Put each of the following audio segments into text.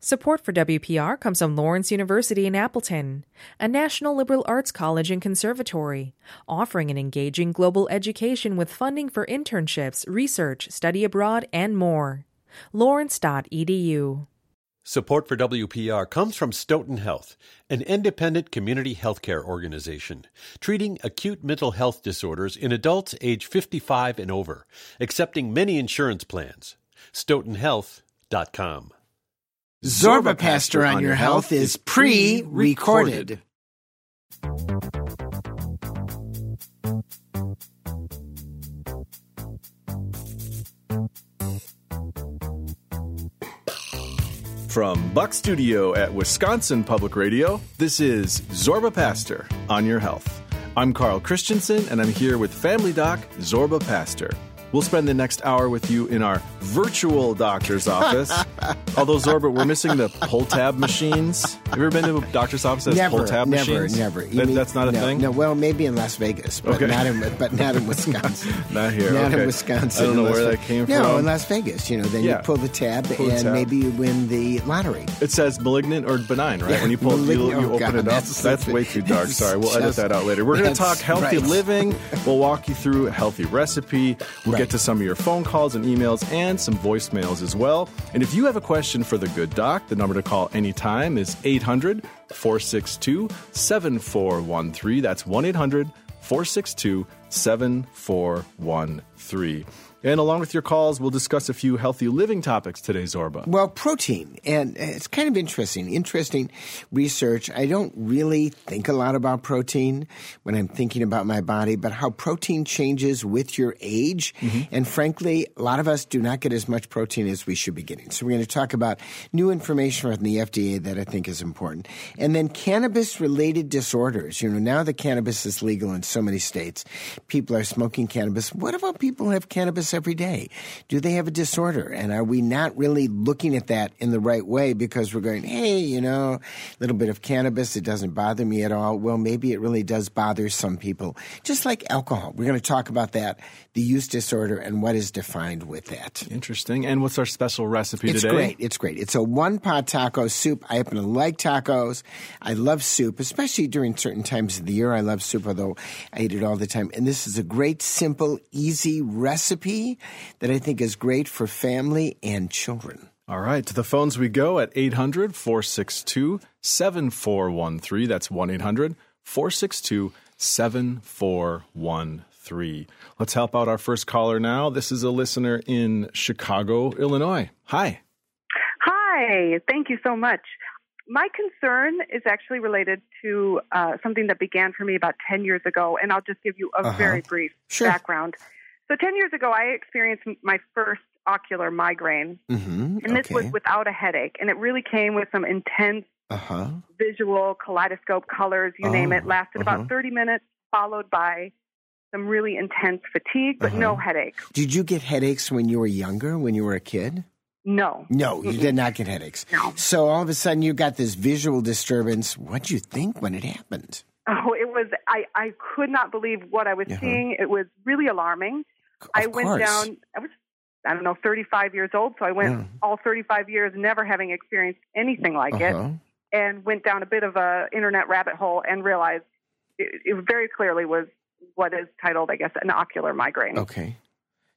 Support for WPR comes from Lawrence University in Appleton, a national liberal arts college and conservatory, offering an engaging global education with funding for internships, research, study abroad, and more. Lawrence.edu. Support for WPR comes from Stoughton Health, an independent community healthcare organization treating acute mental health disorders in adults age 55 and over, accepting many insurance plans. StoughtonHealth.com. Zorba Paster on Your Health is pre recorded. From Buck Studio at Wisconsin Public Radio, this is Zorba Paster on Your Health. I'm Karl Christensen, and I'm here with Family Doc Zorba Paster. We'll spend the next hour with you in our virtual doctor's office. Although, Zorba, we're missing the pull tab machines. Have you ever been to a doctor's office that has Never, pull tab never, machines? never. You That- mean- that's not a no, thing? No, well, maybe in Las Vegas, but Okay. not in but not in Wisconsin. Not here. Not okay. in Wisconsin. I don't know where that came no, from. in Las Vegas. You know, then Yeah. you pull the tab Pull the and tab. maybe you win the lottery. It says malignant or benign, right? Yeah, when you pull, you, you oh, open God, it up. that's- That's, way too dark. Sorry, we'll edit that out later. We're going to talk healthy right. living. We'll walk you through a healthy recipe. We'll Get to some of your phone calls and emails and some voicemails as well. And if you have a question for the good doc, the number to call anytime is 800 462 7413. That's 1 800 462 7413. And along with your calls, we'll discuss a few healthy living topics today, Zorba. Well, protein, and it's kind of interesting. Interesting research. I don't really think a lot about protein when I'm thinking about my body, but how protein changes with your age. Mm-hmm. And frankly, a lot of us do not get as much protein as we should be getting. So we're going to talk about new information from the FDA that I think is important. And then cannabis related disorders. You know, now that cannabis is legal in so many states, people are smoking cannabis. What about people who have cannabis every day? Do they have a disorder? And are we not really looking at that in the right way because we're going, hey, you know, a little bit of cannabis, it doesn't bother me at all. Well, maybe it really does bother some people. Just like alcohol. We're going to talk about that, the use disorder, and what is defined with that. Interesting. And what's our special recipe It's today? It's great. It's great. It's a one pot taco soup. I happen to like tacos. I love soup, especially during certain times of the year. I love soup, although I eat it all the time. And this is a great, simple, easy recipe that I think is great for family and children. All right, to the phones we go at 800 462 7413. That's 1 800 462 7413. Let's help out our first caller now. This is a listener in Chicago, Illinois. Hi. Hi, thank you so much. My concern is actually related to uh, something that began for me about 10 years ago, and I'll just give you a Uh-huh. very brief Sure. background. So, 10 years ago, I experienced my first ocular migraine, Mm-hmm. and this was without a headache, and it really came with some intense Uh huh. visual kaleidoscope colors, you name Oh, it. Lasted uh-huh. about 30 minutes, followed by some really intense fatigue, but no Uh-huh. headache. Did you get headaches when you were younger, when you were a kid? No. No, you did not get headaches. No. So all of a sudden you got this visual disturbance. What'd you think when it happened? Oh, it was, I, I could not believe what I was Uh-huh. seeing. It was really alarming. Of I went course. down, I was, I don't know, 35 years old. So I went Yeah. all 35 years never having experienced anything like Uh-huh. it and went down a bit of a internet rabbit hole and realized it, it very clearly was what is titled, I guess, an ocular migraine. Okay.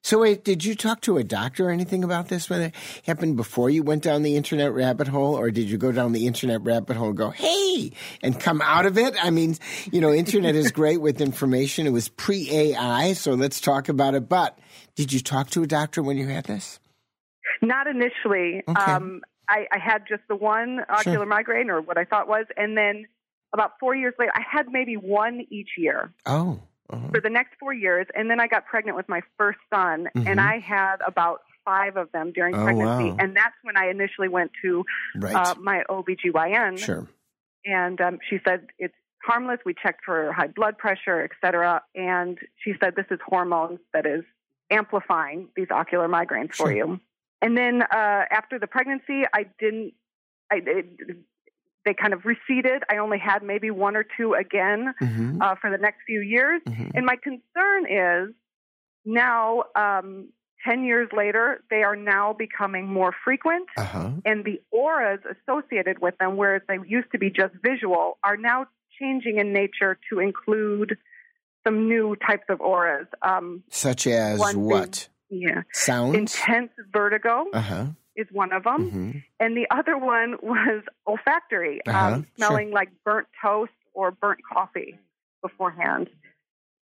So wait, did you talk to a doctor or anything about this when it happened before you went down the internet rabbit hole, or did you go down the internet rabbit hole and go, "Hey," and come out of it? I mean, you know, internet is great with information. It was pre AI, so let's talk about it. But did you talk to a doctor when you had this? Not initially. Okay. Um, I, I had just the one ocular migraine, or what I thought was, and then about four years later, I had maybe one each year. Oh. Uh-huh. for the next four years, and then I got pregnant with my first son, Mhm. and I had about five of them during Oh, pregnancy, wow. and that's when I initially went to Right. uh, my OBGYN, sure. and um, she said it's harmless. We checked for high blood pressure, et cetera, and she said this is hormones that is amplifying these ocular migraines for you. And then uh, after the pregnancy, I didn't. I, it, they kind of receded. I only had maybe one or two again hmm uh, for the next few years. hmm And my concern is now, um, 10 years later, they are now becoming more frequent, Uh-huh. and the auras associated with them, whereas they used to be just visual, are now changing in nature to include some new types of auras. Um, Such as what? yeah. Sounds? Intense vertigo Uh-huh. Is one of them. hmm And the other one was olfactory, Uh-huh, um, smelling like burnt toast or burnt coffee beforehand.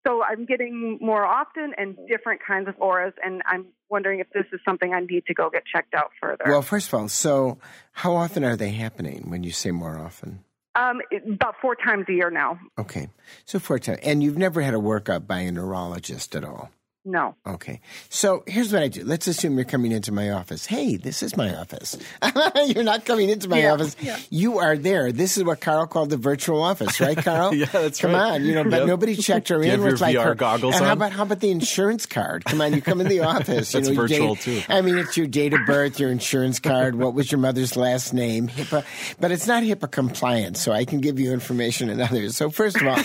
So I'm getting more often and different kinds of auras, and I'm wondering if this is something I need to go get checked out further. Well, first of all, so how often are they happening when you say more often? um, about four times a year now. Okay. So four times. And you've never had a workup by a neurologist at all? No. Okay. So here's what I do. Let's assume you're coming into my office. Hey, this is my office. you're not coming into my Yeah, office. yeah. You are there. This is what Karl called the virtual office, right, Karl? Yeah, that's right. Come right. on, you know, but Yep. nobody checked her you in with like VR her goggles And how about how about the insurance card? Come on, you come in the office. That's you know, virtual, date- too. I mean, it's your date of birth, your insurance card, what was your mother's last name, HIPAA, but it's not HIPAA compliant, so I can give you information and others. So first of all,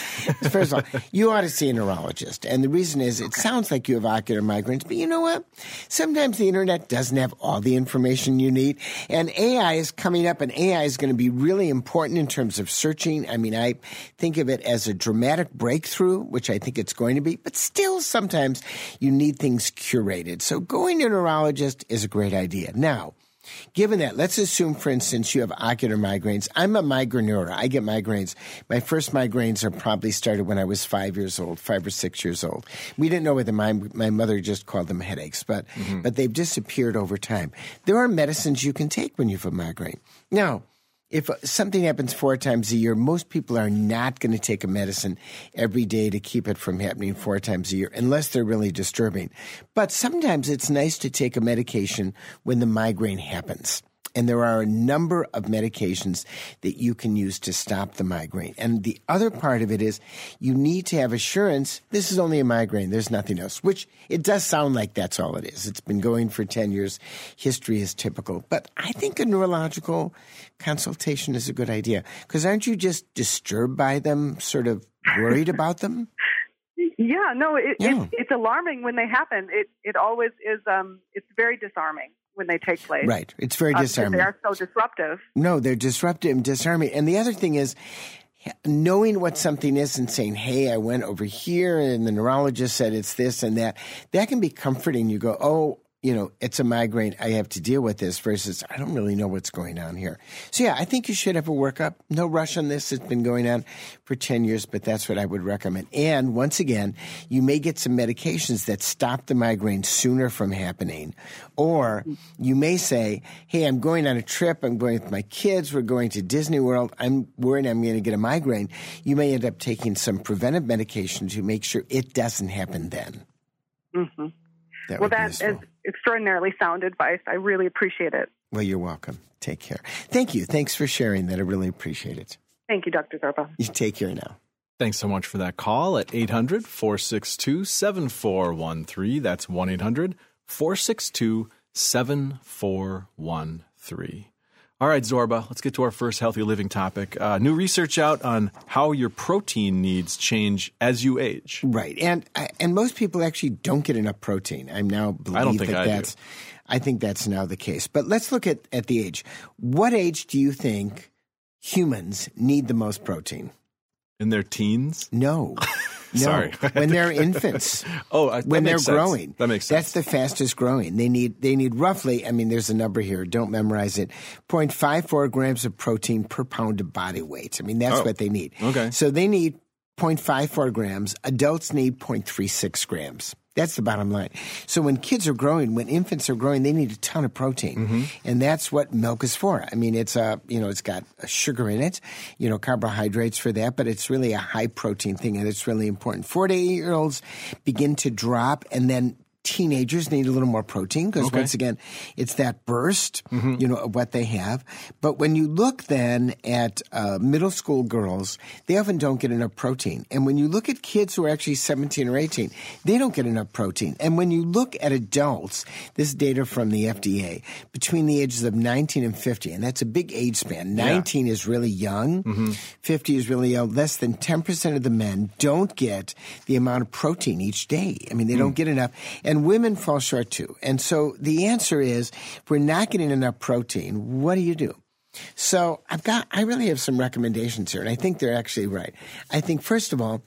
first of all, you ought to see a neurologist, and the reason is it sounds like you have ocular migraines, but you know what? Sometimes the internet doesn't have all the information you need, and AI is coming up, and AI is going to be really important in terms of searching. I mean, I think of it as a dramatic breakthrough, which I think it's going to be, but still sometimes you need things curated. So going to a neurologist is a great idea. Now, Given that, let's assume, for instance, you have ocular migraines. I'm a migraineur. I get migraines. My first migraines are probably started when I was five years old, five or six years old. We didn't know whether my my mother just called them headaches, but mm-hmm. but they've disappeared over time. There are medicines you can take when you have a migraine. Now, if something happens four times a year, most people are not going to take a medicine every day to keep it from happening four times a year, unless they're really disturbing. But sometimes it's nice to take a medication when the migraine happens. And there are a number of medications that you can use to stop the migraine. And the other part of it is you need to have assurance this is only a migraine, there's nothing else, which it does sound like that's all it is. It's been going for 10 years. History is typical. But I think a neurological consultation is a good idea because aren't you just disturbed by them, sort of worried about them? Yeah, no, it, Yeah. It's, it's alarming when they happen. It it always is. Um, it's very disarming when they take place. Right. It's very Uh, disarming. They are so disruptive. No, they're disruptive and disarming. And the other thing is knowing what something is and saying, hey, I went over here and the neurologist said it's this and that, that can be comforting. You go, oh, you know, it's a migraine. I have to deal with this versus I don't really know what's going on here. So, yeah, I think you should have a workup. No rush on this. It's been going on for 10 years, but that's what I would recommend. And once again, you may get some medications that stop the migraine sooner from happening. Or you may say, hey, I'm going on a trip. I'm going with my kids. We're going to Disney World. I'm worried I'm going to get a migraine. You may end up taking some preventive medication to make sure it doesn't happen then. hmm That Well, would be that is. Extraordinarily sound advice. I really appreciate it. Well, you're welcome. Take care. Thank you. Thanks for sharing that. I really appreciate it. Thank you, Dr. Zorba. You take care now. Thanks so much for that call at 800 462 7413. That's 1 800 462 7413. All right, Zorba, let's get to our first healthy living topic. Uh, new research out on how your protein needs change as you age. Right, and and most people actually don't get enough protein. I'm now believe I don't think that I do. that's. I think that's now the case. But let's look at at the age. What age do you think humans need the most protein? In their teens? No. No, Sorry. when they're infants. Oh, uh, I- when they're sense. growing. That makes sense. That's the fastest growing. They need they need roughly. I mean, there's a number here. Don't memorize it. 0.54 grams of protein per pound of body weight. I mean, that's Oh, what they need. okay. So they need 0.54 grams. Adults need 0.36 grams. That's the bottom line. So when kids are growing, when infants are growing, they need a ton of protein, Mm-hmm. and that's what milk is for. I mean, it's a you know, it's got a sugar in it, you know, carbohydrates for that, but it's really a high protein thing, and it's really important. Four to eight year olds begin to drop, and then teenagers need a little more protein because Okay. once again, it's that burst, mm-hmm. you know, of what they have. But when you look then at uh, middle school girls, they often don't get enough protein. And when you look at kids who are actually 17 or 18, they don't get enough protein. And when you look at adults, this data from the FDA, between the ages of 19 and 50, and that's a big age span. 19 is really young, mm-hmm. 50 is really young. Less than 10% of the men don't get the amount of protein each day. I mean, they mm. don't get enough. And And women fall short too. And so the answer is if we're not getting enough protein, what do you do? So I've got, I really have some recommendations here, and I think they're actually right. I think, first of all,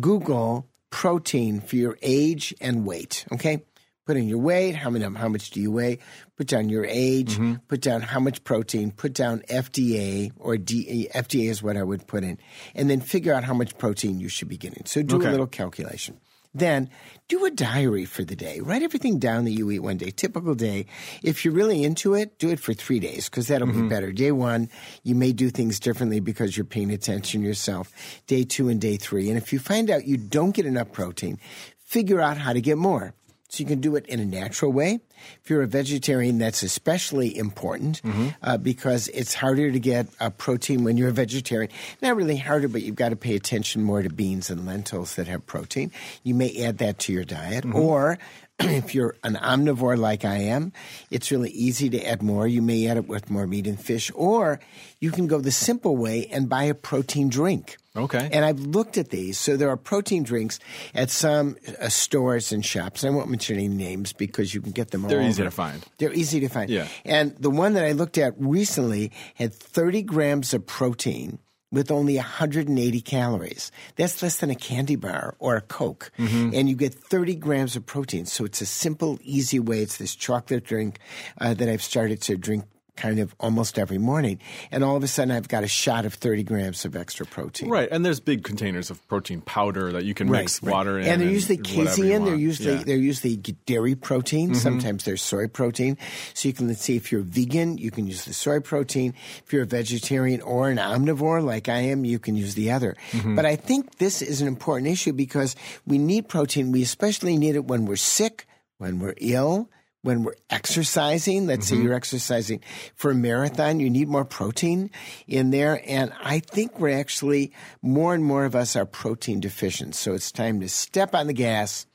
Google protein for your age and weight, okay? Put in your weight, how, many, how much do you weigh? Put down your age, mm-hmm. put down how much protein, put down FDA or D, FDA is what I would put in, and then figure out how much protein you should be getting. So do okay. a little calculation. Then do a diary for the day. Write everything down that you eat one day, typical day. If you're really into it, do it for three days because that'll mm-hmm. be better. Day one, you may do things differently because you're paying attention yourself. Day two and day three. And if you find out you don't get enough protein, figure out how to get more. So you can do it in a natural way. If you're a vegetarian, that's especially important mm-hmm. uh, because it's harder to get a protein when you're a vegetarian. Not really harder, but you've got to pay attention more to beans and lentils that have protein. You may add that to your diet. Mm-hmm. Or if you're an omnivore like I am, it's really easy to add more. You may add it with more meat and fish, or you can go the simple way and buy a protein drink. Okay. And I've looked at these. So there are protein drinks at some uh, stores and shops. I won't mention any names because you can get them. All. They're easy to find. They're easy to find. Yeah. And the one that I looked at recently had 30 grams of protein with only 180 calories. That's less than a candy bar or a Coke. Mm-hmm. And you get 30 grams of protein. So it's a simple, easy way. It's this chocolate drink uh, that I've started to drink kind of almost every morning. And all of a sudden, I've got a shot of 30 grams of extra protein. Right. And there's big containers of protein powder that you can right, mix right. water in. And they're usually casein. They're usually, yeah. they're usually dairy protein. Mm-hmm. Sometimes there's soy protein. So you can, let's see, if you're vegan, you can use the soy protein. If you're a vegetarian or an omnivore like I am, you can use the other. Mm-hmm. But I think this is an important issue because we need protein. We especially need it when we're sick, when we're ill, when we're exercising, let's mm-hmm. say you're exercising for a marathon, you need more protein in there. And I think we're actually, more and more of us are protein deficient. So it's time to step on the gas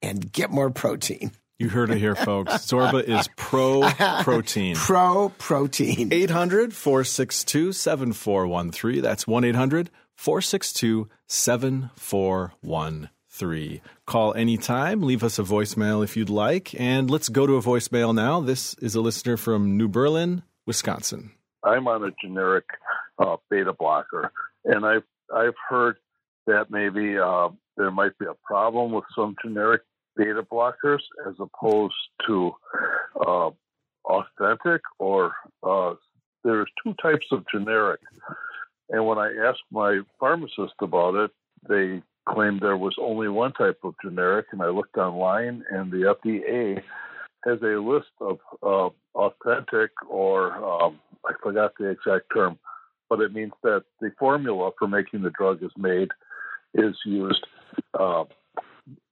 and get more protein. You heard it here, folks. Zorba is pro protein. pro protein. 800 462 7413. That's 1 800 462 7413 three. Call anytime, leave us a voicemail if you'd like, and let's go to a voicemail now. This is a listener from New Berlin, Wisconsin. I'm on a generic uh, beta blocker, and I've I've heard that maybe uh, there might be a problem with some generic beta blockers as opposed to uh, authentic, or uh, there's two types of generic. And when I asked my pharmacist about it, they claimed there was only one type of generic, and I looked online, and the FDA has a list of uh, authentic or um, I forgot the exact term, but it means that the formula for making the drug is made is used. Uh,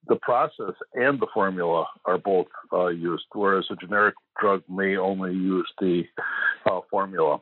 the process and the formula are both uh, used, whereas a generic drug may only use the uh, formula.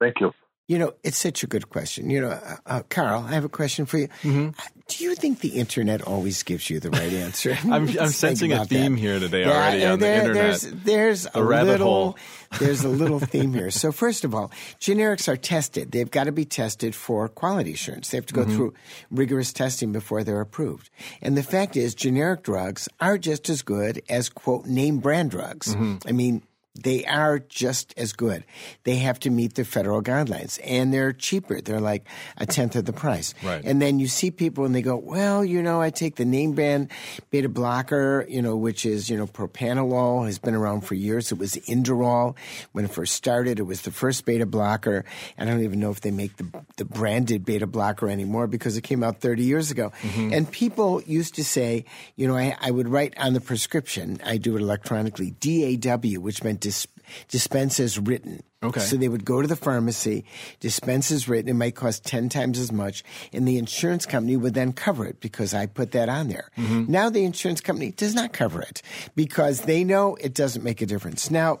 Thank you. You know, it's such a good question. You know, uh, uh, Karl, I have a question for you. Mm-hmm. Do you think the internet always gives you the right answer? I'm, I'm sensing a theme that. here today yeah, already on there, the internet. There's, there's the a little, hole. there's a little theme here. So first of all, generics are tested. They've got to be tested for quality assurance. They have to go mm-hmm. through rigorous testing before they're approved. And the fact is, generic drugs are just as good as quote name brand drugs. Mm-hmm. I mean they are just as good. They have to meet the federal guidelines and they're cheaper. They're like a tenth of the price. Right. And then you see people and they go, well, you know, I take the name brand beta blocker, you know, which is, you know, propranolol has been around for years. It was Inderal when it first started. It was the first beta blocker. I don't even know if they make the, the branded beta blocker anymore because it came out 30 years ago. Mm-hmm. And people used to say, you know, I, I would write on the prescription, I do it electronically, DAW, which meant dis- dispense as written. Okay. So they would go to the pharmacy, dispense as written. It might cost 10 times as much. And the insurance company would then cover it because I put that on there. Mm-hmm. Now the insurance company does not cover it because they know it doesn't make a difference. Now,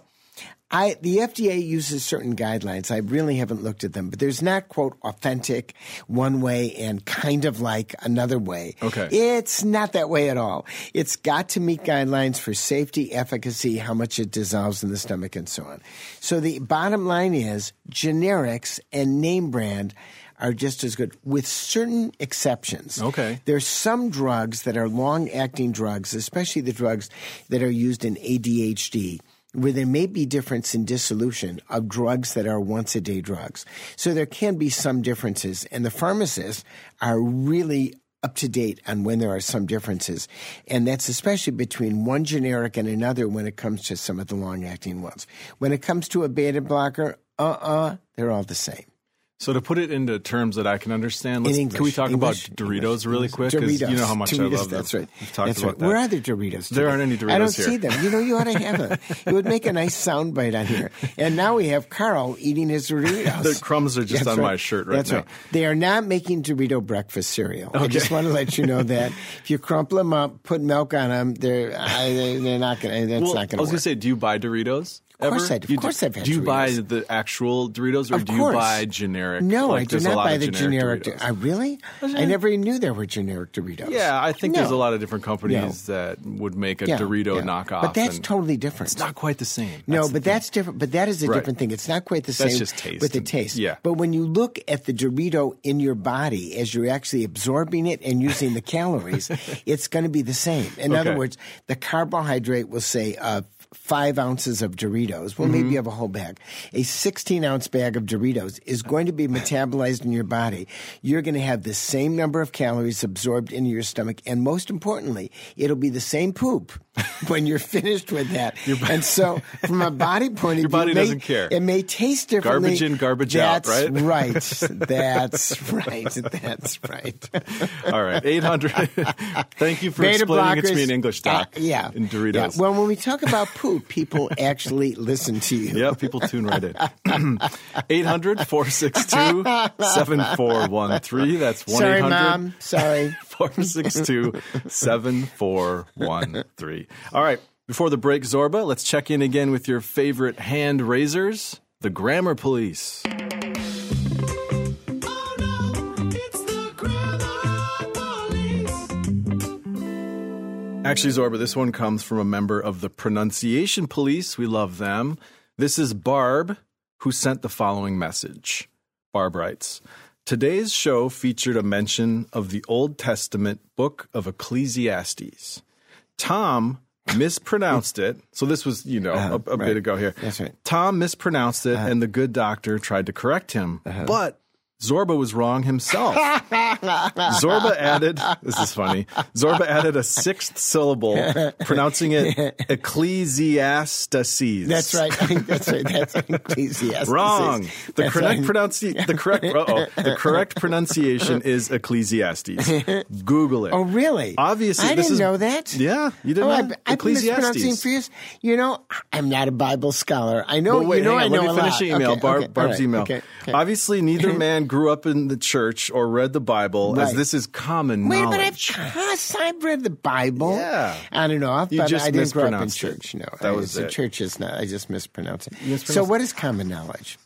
I, the FDA uses certain guidelines. I really haven't looked at them, but there's not quote authentic one way and kind of like another way. Okay. It's not that way at all. It's got to meet guidelines for safety, efficacy, how much it dissolves in the stomach and so on. So the bottom line is generics and name brand are just as good, with certain exceptions. Okay. There's some drugs that are long acting drugs, especially the drugs that are used in ADHD where there may be difference in dissolution of drugs that are once a day drugs. So there can be some differences and the pharmacists are really up to date on when there are some differences. And that's especially between one generic and another when it comes to some of the long acting ones. When it comes to a beta blocker, uh uh-uh, uh, they are all the same. So to put it into terms that I can understand, let's, English, can we talk English, about Doritos English, really quick? Because you know how much Doritos, I love That's right. We've talked that's about right. that. Where are the Doritos? There today? aren't any Doritos I don't here. see them. You know, you ought to have them. It would make a nice soundbite on here. And now we have Karl eating his Doritos. The crumbs are just That's on right. my shirt right That's now. right. They are not making Dorito breakfast cereal. I just want to let you know that if you crumple them up, put milk on them, they're I, they're not going. to That's Well, not I was going to say, do you buy Doritos? Of course ever? I do. Of You course I've had Do you buy the actual Doritos, or Of do you buy generic? no, like, I do not buy the generic. Doritos. I really? I never even knew there were generic Doritos. yeah, I think No. there's a lot of different companies that would make a Yeah, Dorito yeah. knockoff. But that's totally different. It's not quite the same. No, That's but that's different. But that is a Right. different thing. It's not quite the That's same just taste with the taste. yeah. But when you look at the Dorito in your body as you're actually absorbing it and using the calories, it's going to be the same. In other words, the carbohydrate will say uh, five ounces of Doritos. Well, Mm-hmm. maybe you have a whole bag. A 16 ounce bag of Doritos is going to be metabolized in your body. You're going to have the same number of calories absorbed into your stomach. And most importantly, it'll be the same poop when you're finished with that. and so, from a body point of Your view, body it doesn't care. It may taste differently. Garbage in, garbage out, That's right? right. That's right. That's right. All right, 800. Thank you for Beta explaining it to me in English, Doc. uh, yeah. In Doritos. Yeah. Well, when we talk about poop, people actually listen to you. Yeah, people tune right in. 800 462 7413. That's 1 Sorry, 800 Mom. Sorry. 462 7413. All right, before the break, Zorba, let's check in again with your favorite hand raisers, the Grammar Police. Oh no, it's the Grammar Police. Actually, Zorba, this one comes from a member of the Pronunciation Police. We love them. This is Barb, who sent the following message. Barb writes Today's show featured a mention of the Old Testament book of Ecclesiastes. Tom mispronounced it. So this was, you know, a, a bit Uh-huh. ago here. That's right. Uh-huh. Tom mispronounced it, and the good doctor tried to correct him. But Zorba was wrong himself. Zorba added, this is funny, Zorba added a sixth syllable, pronouncing it Ecclesiastes. That's right. That's right. That's Ecclesiastes. Wrong. The That's correct right. pronunci- the correct uh-oh. the correct pronunciation is Ecclesiastes. Google it. Oh, really? Obviously, I didn't is- know that. Yeah, you didn't Oh, know I've, I've mispronouncing for years. You know, I'm not a Bible scholar. I know. But wait, you know, hang I on, know let me finish lot. the email. Okay, Barb, okay, Barb's right, email. okay, okay. Obviously, neither man grew up in the church or read the Bible, as this is common Wait, knowledge. but I've, gosh, I've read the Bible. Yeah. On and off, You but just I didn't grow up in it. church. No, That I- was the it. church is not. I just mispronounced it. mispronounced so, what is common knowledge?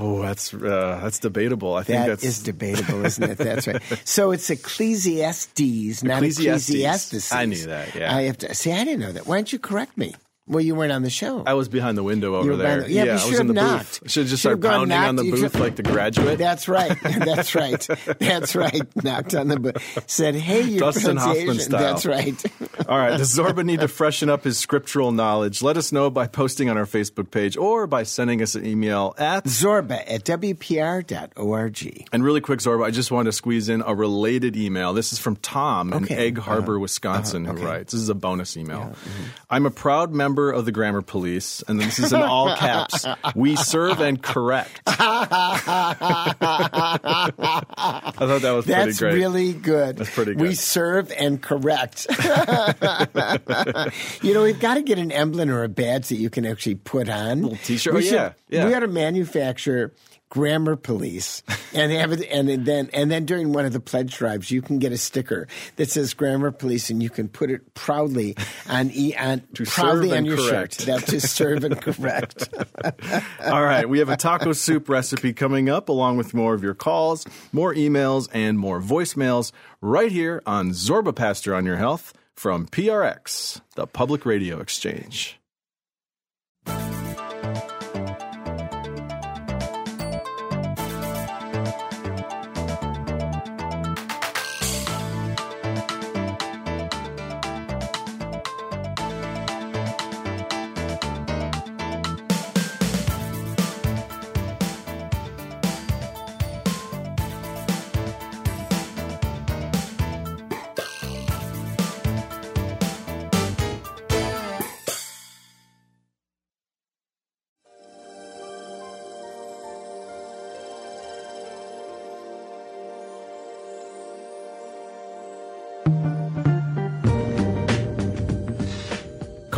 oh, that's uh, that's debatable. I think That that's is debatable, isn't it? That's right. So it's Ecclesiastes, not Ecclesiastes. Ecclesiastes. I knew that, yeah. I have to see. I didn't know that. Why don't you correct me? Well, you weren't on the show. I was behind the window over there. the- yeah, you I was in the have booth. Should have just started pounding on the booth like the graduate. That's right. That's right. That's right. Knocked on the booth. Said, "Hey, your Dustin Hoffman style. That's right. All right. Does Zorba need to freshen up his scriptural knowledge? Let us know by posting on our Facebook page or by sending us an email at. Zorba at wpr.org. And really quick, Zorba, I just wanted to squeeze in a related email. This is from Tom in Egg Harbor, Uh-huh. Wisconsin, Uh-huh. who Okay. writes. This is a bonus email. mm-hmm. I'm a proud member of the Grammar Police, and this is in all caps. We serve and correct. I thought that was pretty That's great. really good. That's pretty good. We serve and correct. you know, we've got to get an emblem or a badge that you can actually put on. Little t-shirt. We Oh, should- yeah, yeah. We ought to manufacture grammar police and have it and then and then during one of the pledge drives you can get a sticker that says grammar police and you can put it proudly on e on To proudly on your correct. shirt that to serve and correct All right, we have a taco soup recipe coming up, along with more of your calls, more emails, and more voicemails right here on Zorba Paster on Your Health from PRX, the Public Radio Exchange.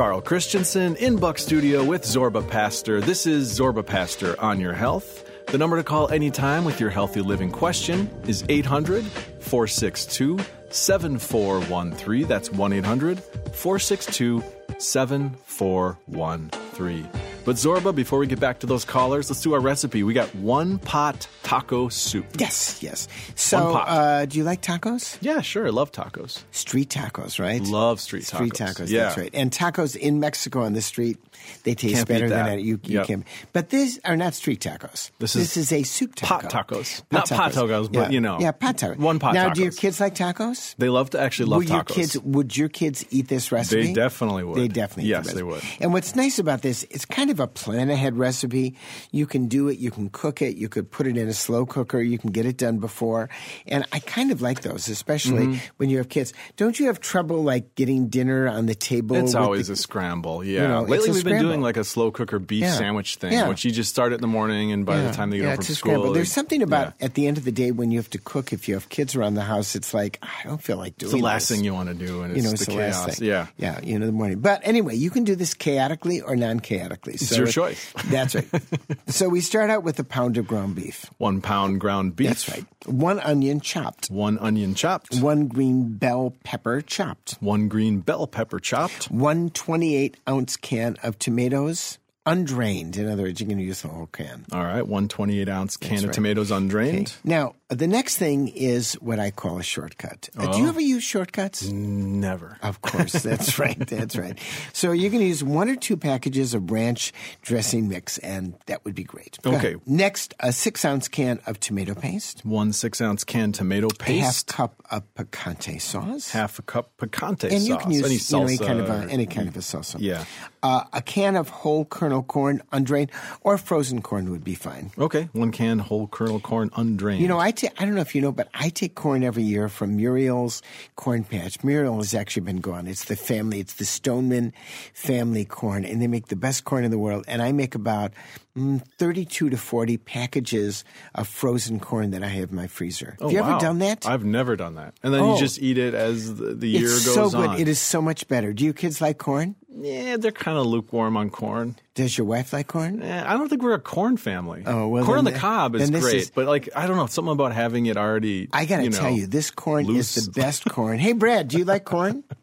Karl Christensen in Buck Studio with Zorba Paster. This is Zorba Paster on your health. The number to call anytime with your healthy living question is 800 462 7413. That's 1 800 462 7413. But Zorba, before we get back to those callers, let's do our recipe. We got one pot taco soup. Yes, yes. So, pot. uh, do you like tacos? Yeah, sure. I love tacos. Street tacos, right? Love street tacos. Street tacos, Yeah. that's right. And tacos in Mexico on the street, they taste Can't beat better than that. at, you, you Yep. can. But these are not street tacos. This is a soup taco. pot tacos. Not pot tacos, but, Yeah. you know, Yeah, pot tacos. one pot Now, do your tacos. kids like tacos? They love to actually love Will your tacos. kids would your kids eat this recipe? They definitely would. They definitely eat Yes, the they recipe. would. And what's nice about this, it's kind of a plan ahead recipe. You can do it, you can cook it, you could put it in a slow cooker, you can get it done before. And I kind of like those, especially Mm-hmm. when you have kids. Don't you have trouble like getting dinner on the table? It's always the- a scramble. Yeah. know, Lately, we've been doing like a slow cooker beef Yeah. sandwich thing, Yeah. which you just start it in the morning, and by the time they get yeah, home from school, scramble. There's something about yeah. at the end of the day when you have to cook. If you have kids around the house, it's like I don't feel like doing. It's the last this. thing you want to do, and it's you know, the it's the chaos. last thing. Yeah. yeah, you know, the morning. But anyway, you can do this chaotically or non-chaotically. So It's your it- choice. That's right. so we start out with a pound of ground beef. One pound ground beef. That's right. One onion chopped. One onion chopped. One green bell pepper chopped. One green bell pepper chopped. One 28 ounce can of tomatoes undrained. In other words, you're going to use the whole can. All right. One 28 ounce can That's of right. tomatoes undrained. Now, the next thing is what I call a shortcut. Oh. do you ever use shortcuts? Never. Of course, that's right. That's right. So you're going to use one or two packages of ranch dressing mix, and that would be great. Go Okay. ahead. Next, a six ounce can of tomato paste, One six ounce can tomato a half paste. cup of picante sauce, Half a cup picante and sauce. you can use any you know, any kind of a, or- any kind of a salsa. Yeah. Uh, a can of whole kernel corn, undrained, or frozen corn would be fine. Okay. One can whole kernel corn undrained. You know, I ta- I don't know if you know, but I take corn every year from Muriel's Corn Patch. Muriel has actually been gone. It's the family, it's the Stoneman family corn, and they make the best corn in the world. And I make about mm, 32 to 40 packages of frozen corn that I have in my freezer. Oh, have you wow. ever done that? I've never done that. And then Oh. you just eat it as the, the year it's goes so good. on. It is so much better. Do you kids like corn? Yeah, they're kind of lukewarm on corn. Does your wife like corn? Eh, I don't think we're a corn family. Oh, well, corn on the cob is great, is- but like I don't know, something about having it already. I got to you know, tell you, this corn loose. is the best corn. Hey, Brad, do you like corn?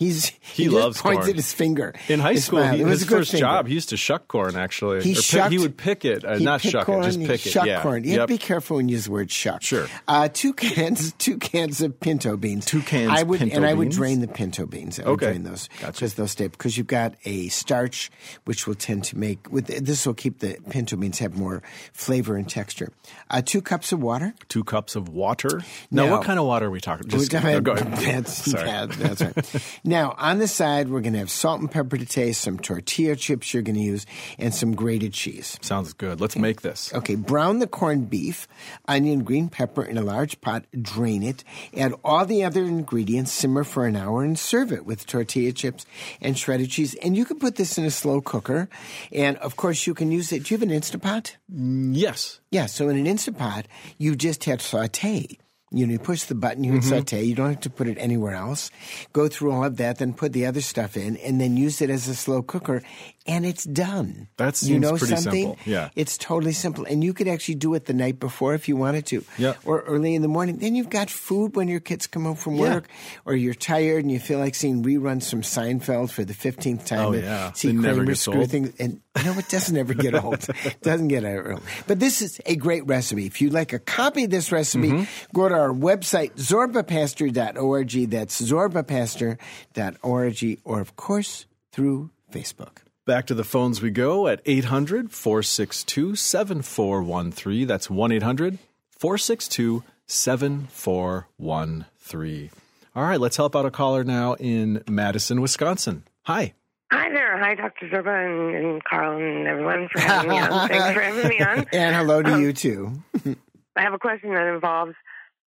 He's He just loves points corn. at his finger. In high school, he, his first finger. job, he used to shuck corn. Actually, He Or pick- he would pick it, uh, not shuck corn, it, just pick it. shuck yeah, corn. You have Yep. to be careful when you use the word shuck. Sure. Uh, two cans, two cans of pinto beans. Two cans I would, pinto and I would drain the pinto beans. I would Okay. drain those Gotcha. because they'll stay. Because you've got a starch, which will tend to make with this will keep the pinto beans have more flavor and texture. Uh, two cups of water. Two cups of water. Now, Now- what kind of water are we talking? Just We're talking no, go about- ahead. That's, Sorry. yeah, that's right. Now, on the side, we're going to have salt and pepper to taste, some tortilla chips you're going to use, and some grated cheese. Sounds good. Let's make this. Okay, brown the corned beef, onion, green pepper in a large pot, drain it, add all the other ingredients, simmer for an hour, and serve it with tortilla chips and shredded cheese. And you can put this in a slow cooker. And of course, you can use it. Do you have an Instant Pot? Mm, yes. Yeah, so in an Instant Pot, you just have saute. You know, you push the button, you Mm-hmm. saute. You don't have to put it anywhere else. Go through all of that, then put the other stuff in, and then use it as a slow cooker, and it's done. That you know pretty something? simple, yeah. it's totally simple, and you could actually do it the night before if you wanted to, Yeah. or early in the morning. Then you've got food when your kids come home from Yeah. work, or you're tired and you feel like seeing reruns from Seinfeld for the fifteenth time. Oh, and yeah. see It never Kramer screw old. things and no, it doesn't ever get old. It doesn't get old. But this is a great recipe. If you'd like a copy of this recipe, Mm-hmm. go to our website, zorbapaster.org. That's zorbapaster.org, or of course, through Facebook. Back to the phones we go at 800 462 7413. That's 1 800 462 7413. All right, let's help out a caller now in Madison, Wisconsin. Hi. Hi there. Hi, Dr. Zorba and, and Karl and everyone for having me on. Thanks for having me on. And hello to Um, you too. I have a question that involves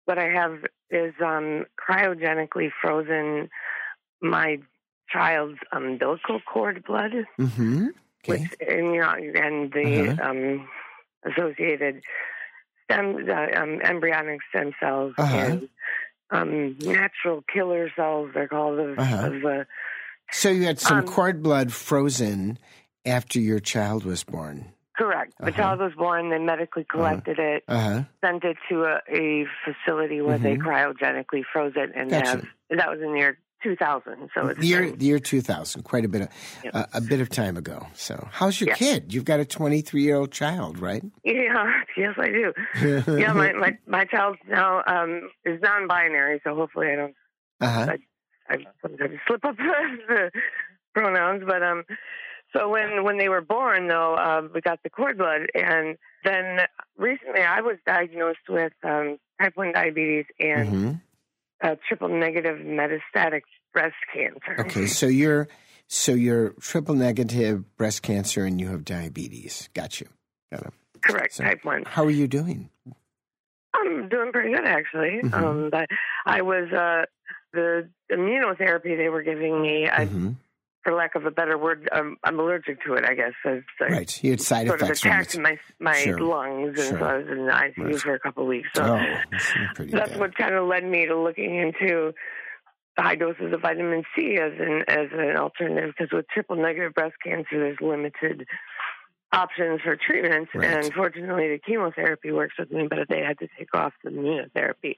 what I have is um, cryogenically frozen my child's umbilical cord blood, Mm-hmm. Okay. which and, you know, and the Uh-huh. um, associated stem uh, um, embryonic stem cells Uh-huh. and um, natural killer cells. They're called of, Uh-huh. of the So you had some Um, cord blood frozen after your child was born. Correct. The Uh-huh. child was born. They medically collected it, Uh huh. sent it to a, a facility where they Mhm. cryogenically froze it, and Gotcha. have, that was in the year 2000. So it's The year, the year 2000, quite a bit of Yep. uh, a bit of time ago. So, how's your kid? You've got a 23 year old child, right? yeah, yes, I do. yeah, my, my my child now um, is non-binary, so hopefully I don't Uh-huh. I sometimes slip up the pronouns, but um, so when when they were born, though, um, we got the cord blood, and then recently I was diagnosed with um, type one diabetes and hmm uh, triple negative metastatic breast cancer. Okay, so you're so you're triple negative breast cancer and you have diabetes. Got you. Got it. correct, So- type one. How are you doing? I'm doing pretty good actually. Mhm. Um, but I was uh, the immunotherapy they were giving me. I, Mhm. For lack of a better word, um, I'm allergic to it. I guess. It's, Right. You had side sort of effects from attacked my my Sure. lungs, and Sure. so I was in the ICU Right. for a couple of weeks. So Oh, that's pretty that's what kind of led me to looking into high doses of vitamin C as an as an alternative. Because with triple negative breast cancer, there's limited options for treatment, Right. and fortunately, the chemotherapy works with me. But they had to take off the immunotherapy.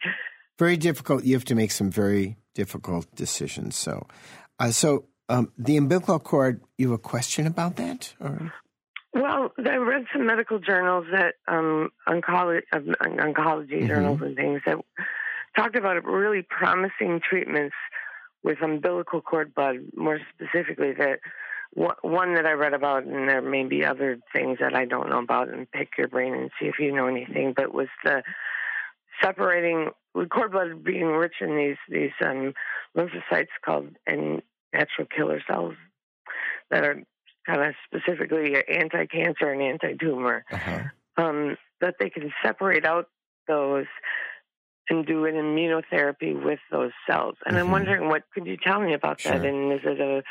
very difficult. You have to make some very difficult decisions. So, uh, so um, the umbilical cord. You have a question about that? Or? Well, I read some medical journals that um, oncology, uh, oncology Mhm. journals and things that talked about really promising treatments with umbilical cord blood. More specifically, that one- one that I read about, and there may be other things that I don't know about, and pick your brain and see if you know anything. But was the separating with cord blood being rich in these these um, lymphocytes called and natural killer cells that are kind of specifically anti-cancer and anti-tumor, Uh-huh. um, that they can separate out those and do an immunotherapy with those cells. And Mhm. I'm wondering, what could you tell me about that? And is it a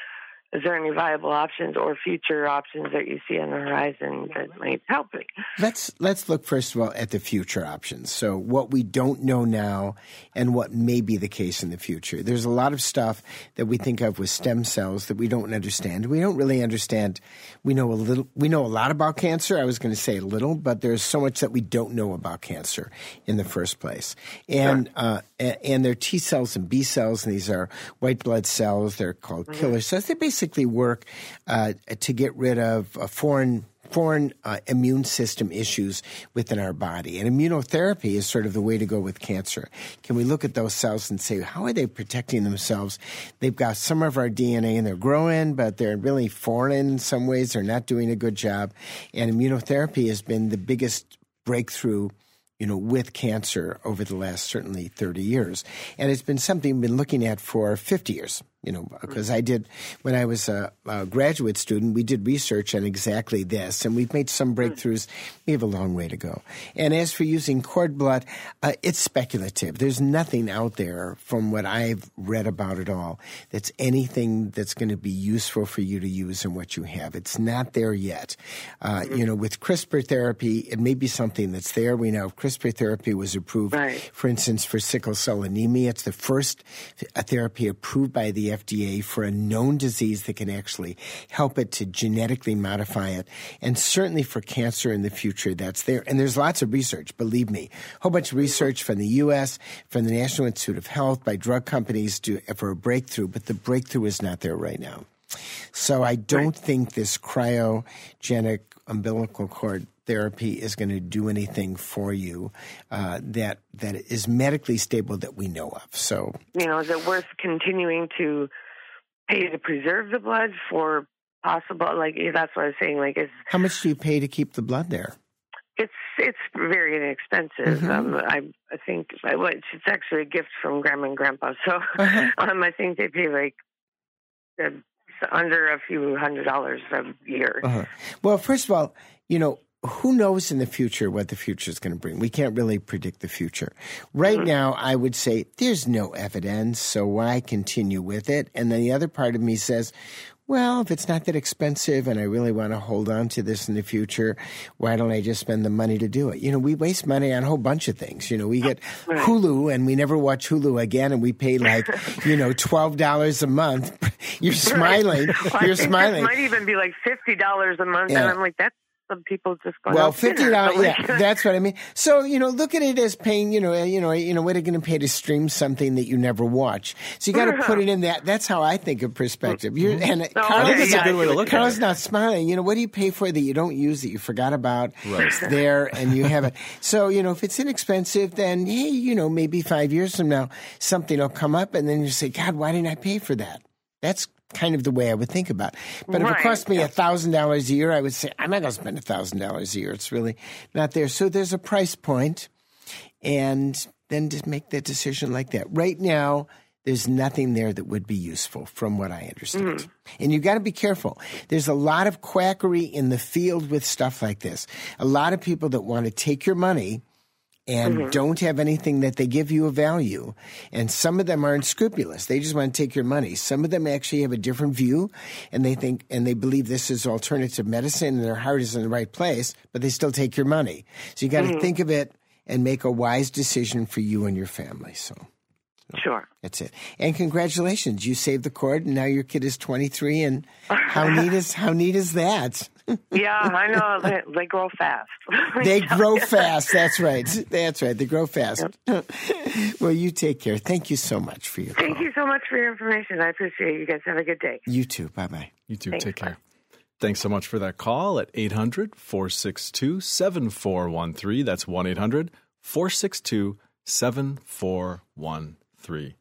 is there any viable options or future options that you see on the horizon that might help me? Let's let's look first of all at the future options. So what we don't know now and what may be the case in the future. There's a lot of stuff that we think of with stem cells that we don't understand. We don't really understand. We know a little we know a lot about cancer. I was going to say a little, but there's so much that we don't know about cancer in the first place. And uh, a- and they're T cells and B cells and these are white blood cells. They're called killer cells. They basically work uh, to get rid of uh, foreign foreign uh, immune system issues within our body. And immunotherapy is sort of the way to go with cancer. Can we look at those cells and say, how are they protecting themselves? They've got some of our DNA and they're growing, but they're really foreign in some ways. They're not doing a good job. And immunotherapy has been the biggest breakthrough you know, with cancer over the last certainly 30 years. And it's been something we've been looking at for 50 years, you know, because I did, when I was a, a graduate student, we did research on exactly this, and we've made some breakthroughs. We have a long way to go. And as for using cord blood, uh, it's speculative. There's nothing out there from what I've read about it all that's anything that's going to be useful for you to use in what you have. It's not there yet. Uh, You know, with CRISPR therapy, it may be something that's there. We know CRISPR therapy was approved, Right. for instance, for sickle cell anemia. It's the first uh, therapy approved by the FDA for a known disease that can actually help it to genetically modify it. And certainly for cancer in the future, that's there. And there's lots of research, believe me. A whole bunch of research from the U.S., from the National Institute of Health, by drug companies to, for a breakthrough, but the breakthrough is not there right now. So I don't think this cryogenic umbilical cord therapy is going to do anything for you uh, that that is medically stable that we know of. So You know, is it worth continuing to pay to preserve the blood for possible? Like that's what I was saying. Like, is how much do you pay to keep the blood there? it's it's very inexpensive. Mhm. Um, I I think well, it's, it's actually a gift from grandma and grandpa. So Uh-huh. um, I think they pay like uh, under a few hundred dollars a year. Uh-huh. Well, first of all, you know, who knows in the future what the future is going to bring? We can't really predict the future. Right mm-hmm. now, I would say there's no evidence, so why continue with it? And then the other part of me says, well, if it's not that expensive and I really want to hold on to this in the future, why don't I just spend the money to do it? You know, we waste money on a whole bunch of things. You know, we get Hulu and we never watch Hulu again and we pay like, you know, $12 a month. You're smiling. Well, You're smiling. Might even be like fifty dollars a month, Yeah. and I'm like, that's some people just going Well, out fifty dinner. dollars. So, Yeah, that's what I mean. So you know, look at it as paying. You know, you know, you know, what are you going to pay to stream something that you never watch? So you got to put it in that. That's how I think of perspective. You're, mm-hmm. and Oh, Karl, I think that's a good way to look at Karl's it. not smiling. You know, what do you pay for that you don't use that you forgot about? Right. It's there, and you have it. So you know, if it's inexpensive, then hey, you know, maybe five years from now, something will come up, and then you say, God, why didn't I pay for that? That's kind of the way I would think about. it. But if it Right. cost me a thousand dollars a year, I would say I'm not going to spend a thousand dollars a year. It's really not there. So there's a price point, and then just make that decision like that. Right now, there's nothing there that would be useful, from what I understand. Mm. And you've got to be careful. There's a lot of quackery in the field with stuff like this. A lot of people that want to take your money and mm-hmm. don't have anything that they give you a value. And some of them are unscrupulous. They just want to take your money. Some of them actually have a different view and they think and they believe this is alternative medicine and their heart is in the right place, but they still take your money. So you got to mm-hmm. think of it and make a wise decision for you and your family. So sure. that's it. And congratulations, you saved the cord and now your kid is 23 and how neat is how neat is that? Yeah, I know. They, they grow fast. They grow fast. That's right. That's right. They grow fast. well, you take care. Thank you so much for your Thank call. you so much for your information. I appreciate it. You guys have a good day. You too. Bye bye. You too. Thanks, Take bye. care. Thanks so much for that call at 800 462 7413. That's 1 800 462 7413.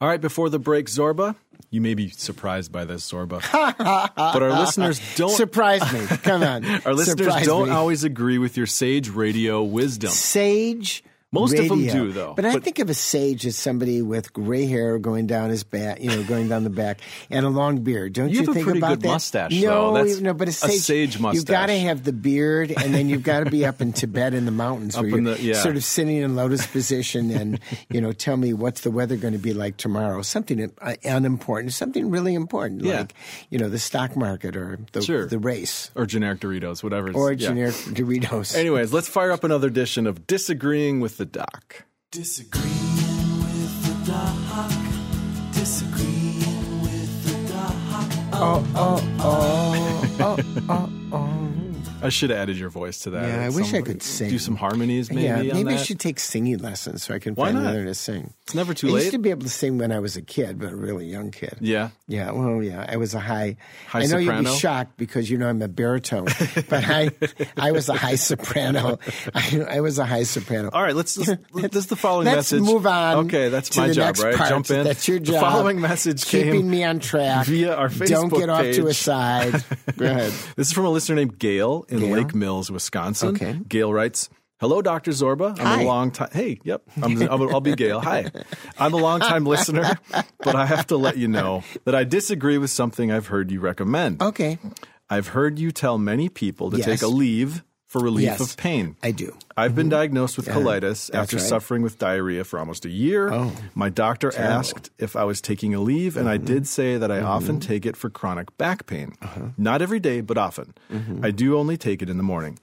All right, before the break, Zorba, you may be surprised by this, Zorba. but our listeners don't. Surprise me. Come on. Our listeners Surprise don't me. always agree with your sage radio wisdom. Sage. Most of them do, though. But, I think of a sage as somebody with gray hair going down his back, you know, going down the back, and a long beard. Don't You you, have a think pretty about good that? mustache, No, though. That's no, but a a sage, sage You've got to have the beard, and then you've got to be up in Tibet in the mountains, Up where in you're the- yeah. sort of sitting in lotus position, and you know, tell me what's the weather going to be like tomorrow. Something uh, unimportant, something really important, Yeah. like you know, the stock market or the Sure. the race Or generic Doritos, whatever. or Yeah. generic Doritos. Anyways, let's fire up another edition of Disagreeing with the Doc. Disagreeing with the doc. Disagreeing with the doc. oh, oh, oh, oh, oh, oh. I should have added your voice to that. Yeah, I wish some- I could sing. Do some harmonies, maybe. yeah, maybe I should take singing lessons so I can Why finally not? learn to sing. It's never too I late. used to be able to sing when I was a kid, but a really young kid. Yeah. Yeah, well, yeah, I was a high. High I know soprano? be shocked because you know I'm a baritone, but I, I was a high soprano. I, I was a high soprano. All right, let's. let's this is the following message. Let's message. move on. Okay, that's my job, right? part. Jump in. That's your job. The following message keeping came me on track via our Facebook Don't get off to a side. Go ahead. This is from a listener named Gail in Gail? Lake Mills, Wisconsin. Okay. Gail writes, Hello, Dr. Zorba. I'm Hi. a long time. Hey, yep. I'm, I'm, I'll be Gail. Hi. I'm a long time listener, but I have to let you know that I disagree with something I've heard you recommend. Okay, I've heard you tell many people to Yes. take Aleve for relief Yes. of pain. I do. I've been diagnosed with colitis after right. suffering with diarrhea for almost a year. Oh, My doctor asked if I was taking Aleve, and I Mm-hmm. did say that I often take it for chronic back pain. Uh-huh. Not every day, but often. Mm-hmm. I do only take it in the morning.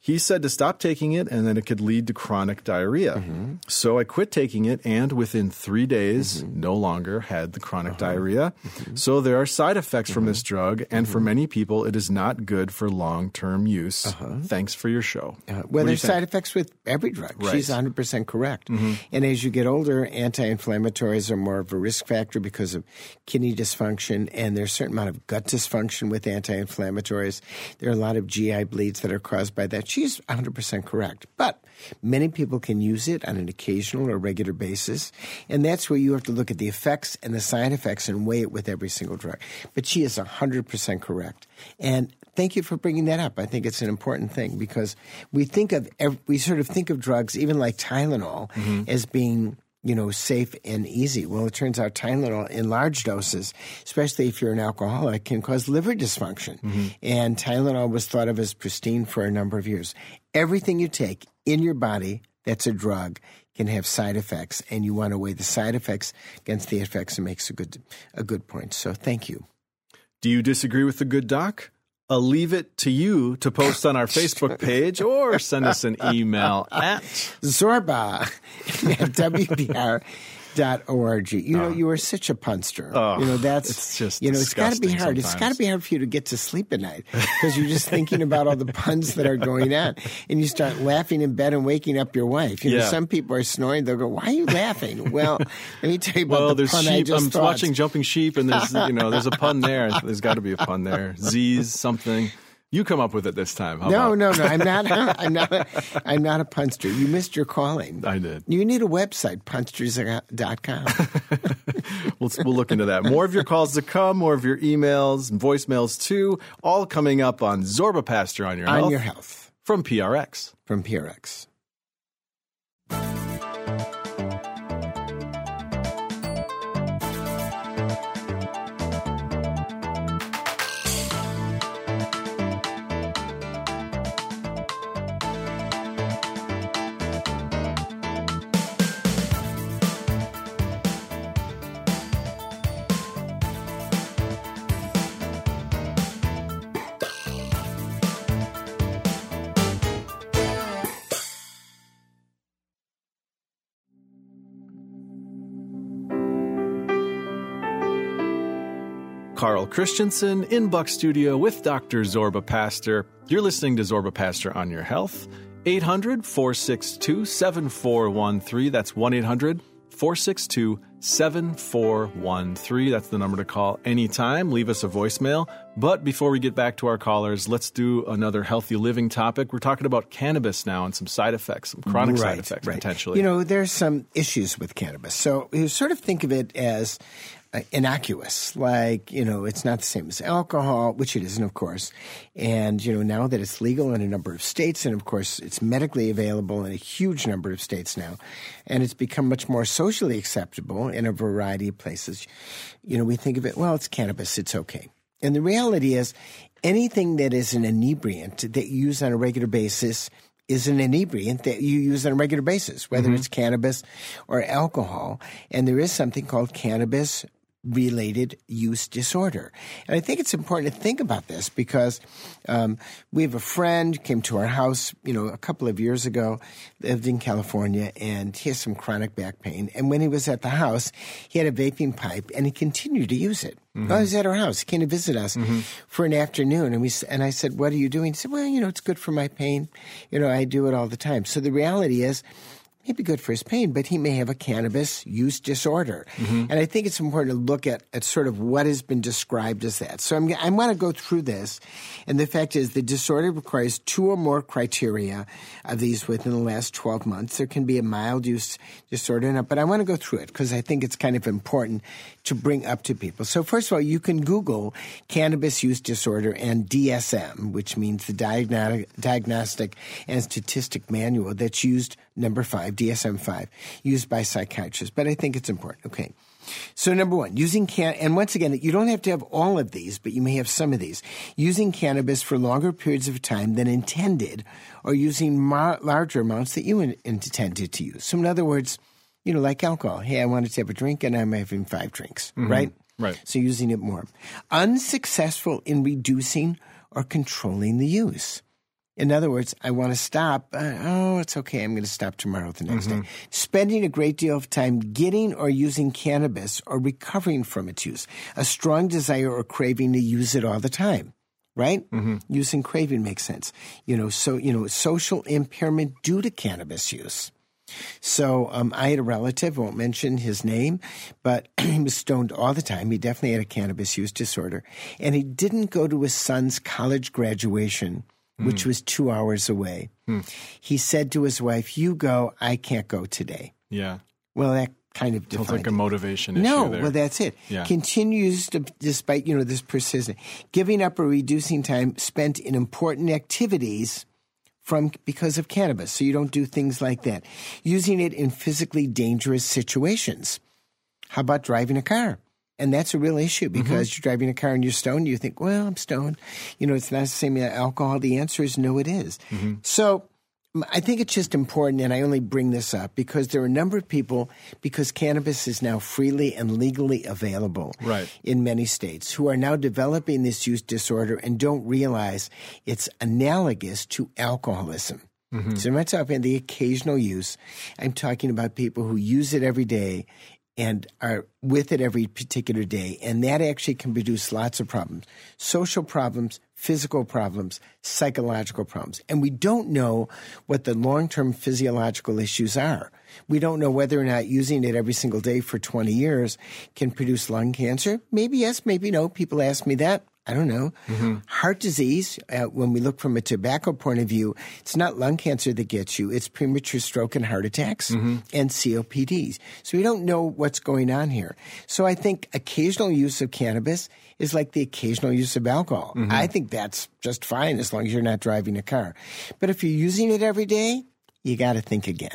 He said to stop taking it, and then it could lead to chronic diarrhea. Mm-hmm. So I quit taking it, and within three days, no longer had the chronic Uh-huh. diarrhea. Mm-hmm. So there are side effects from this drug, and for many people, it is not good for long term use. Thanks for your show. Uh, well, there's side effects with every drug. Right. Mm-hmm. She's 100% correct. And as you get older, anti-inflammatories are more of a risk factor because of kidney dysfunction, and there's a certain amount of gut dysfunction with anti-inflammatories. There are a lot of GI bleeds that are caused by that. She's 100% correct. But many people can use it on an occasional or regular basis, and that's where you have to look at the effects and the side effects and weigh it with every single drug. But she is 100% correct. And thank you for bringing that up. I think it's an important thing because we think of we sort of think of drugs, even like Tylenol, mm-hmm. as being you know safe and easy. Well, it turns out Tylenol in large doses, especially if you're an alcoholic, can cause liver dysfunction. Mm-hmm. And Tylenol was thought of as pristine for a number of years. Everything you take in your body that's a drug can have side effects, and you want to weigh the side effects against the effects and makes a good a good point. So, thank you. Do you disagree with the good doc? I'll leave it to you to post on our Facebook page or send us an email at Zorba at WPR. Dot org. You know, oh. you are such a punster. Oh, you know, that's it's just you know, it's got to be hard. It's got to be hard for you to get to sleep at night because you're just thinking about all the puns that are going on, and you start laughing in bed and waking up your wife. You know, some people are snoring. They'll go, "Why are you laughing?" Well, let me tell you about Well, the there's pun I sheep. just I'm thought. watching Jumping Sheep, and there's you know there's a pun there. There's got to be a pun there. Z's something. You come up with it this time. How No, about? no, no. I'm not. I'm not. A, I'm not a punster. You missed your calling. I did. You need a website, punsters.com. We'll, we'll look into that. More of your calls to come, more of your emails and voicemails too, all coming up on Zorba Paster on your on health your health from PRX. from PRX. Karl Christensen in Buck Studio with Dr. Zorba Paster. You're listening to Zorba Paster on your health. 800 462 7413. That's 1 800 462 7413. That's the number to call anytime. Leave us a voicemail. But before we get back to our callers, let's do another healthy living topic. We're talking about cannabis now and some side effects, some chronic side effects potentially. You know, there's some issues with cannabis. So you sort of think of it as uh, innocuous, like, you know, it's not the same as alcohol, which it isn't, of course. And, you know, now that it's legal in a number of states, and of course, it's medically available in a huge number of states now, and it's become much more socially acceptable in a variety of places, you know, we think of it, well, it's cannabis, it's okay. And the reality is, anything that is an inebriant that you use on a regular basis is an inebriant that you use on a regular basis, whether mm-hmm. it's cannabis or alcohol. And there is something called cannabis related use disorder. And I think it's important to think about this because um, we have a friend came to our house, you know, a couple of years ago, lived in California, and he has some chronic back pain. And when he was at the house, he had a vaping pipe, and he continued to use it. I was at our house. He came to visit us for an afternoon, and we and I said, "What are you doing?" He said, "Well, you know, it's good for my pain. You know, I do it all the time." So the reality is may be good for his pain, but he may have a cannabis use disorder. Mm-hmm. And I think it's important to look at, at sort of what has been described as that. So I'm, I want to go through this. And the fact is, the disorder requires two or more criteria of these within the last 12 months. There can be a mild use disorder, but I want to go through it because I think it's kind of important to bring up to people. So, first of all, you can Google cannabis use disorder and DSM, which means the Diagnostic, Diagnostic and Statistic Manual that's used, number five, DSM 5, used by psychiatrists. But I think it's important. Okay. So number one, using can and once again, you don't have to have all of these, but you may have some of these. Using cannabis for longer periods of time than intended, or using mar- larger amounts that you in- intended to use. So in other words, you know, like alcohol. Hey, I wanted to have a drink, and I'm having five drinks, mm-hmm. right? Right. So using it more. Unsuccessful in reducing or controlling the use. In other words, I want to stop. Uh, oh, it's okay. I'm going to stop tomorrow, the next day. Spending a great deal of time getting or using cannabis or recovering from its use. A strong desire or craving to use it all the time. Right? Use and craving makes sense. You know, so, you know, social impairment due to cannabis use. So um, I had a relative, won't mention his name, but he was stoned all the time. He definitely had a cannabis use disorder. And he didn't go to his son's college graduation, which hmm. was two hours away. Hmm. He said to his wife, You go, I can't go today. yeah. Well, that kind of Sounds like a it. motivation issue No, there. well, that's it. Yeah. Continues to, despite you know this persistent, giving up or reducing time spent in important activities from because of cannabis. So you don't do things like that. Using it in physically dangerous situations. How about driving a car? And that's a real issue Mm-hmm. because you're driving a car and you're stoned. You think, well, I'm stoned. You know, it's not the same as alcohol. The answer is no, it is. Mm-hmm. So I think it's just important, and I only bring this up because there are a number of people, because cannabis is now freely and legally available Right. in many states, who are now developing this use disorder and don't realize it's analogous to alcoholism. So I'm not talking about the occasional use. I'm talking about people who use it every day and are with it every particular day. And that actually can produce lots of problems social problems, physical problems, psychological problems. And we don't know what the long term physiological issues are. We don't know whether or not using it every single day for 20 years can produce lung cancer. Maybe yes, maybe no. People ask me that. I don't know. Mm-hmm. Heart disease, uh, when we look from a tobacco point of view, it's not lung cancer that gets you, it's premature stroke and heart attacks mm-hmm. and COPDs. So we don't know what's going on here. So I think occasional use of cannabis is like the occasional use of alcohol. Mm-hmm. I think that's just fine as long as you're not driving a car. But if you're using it every day, you got to think again.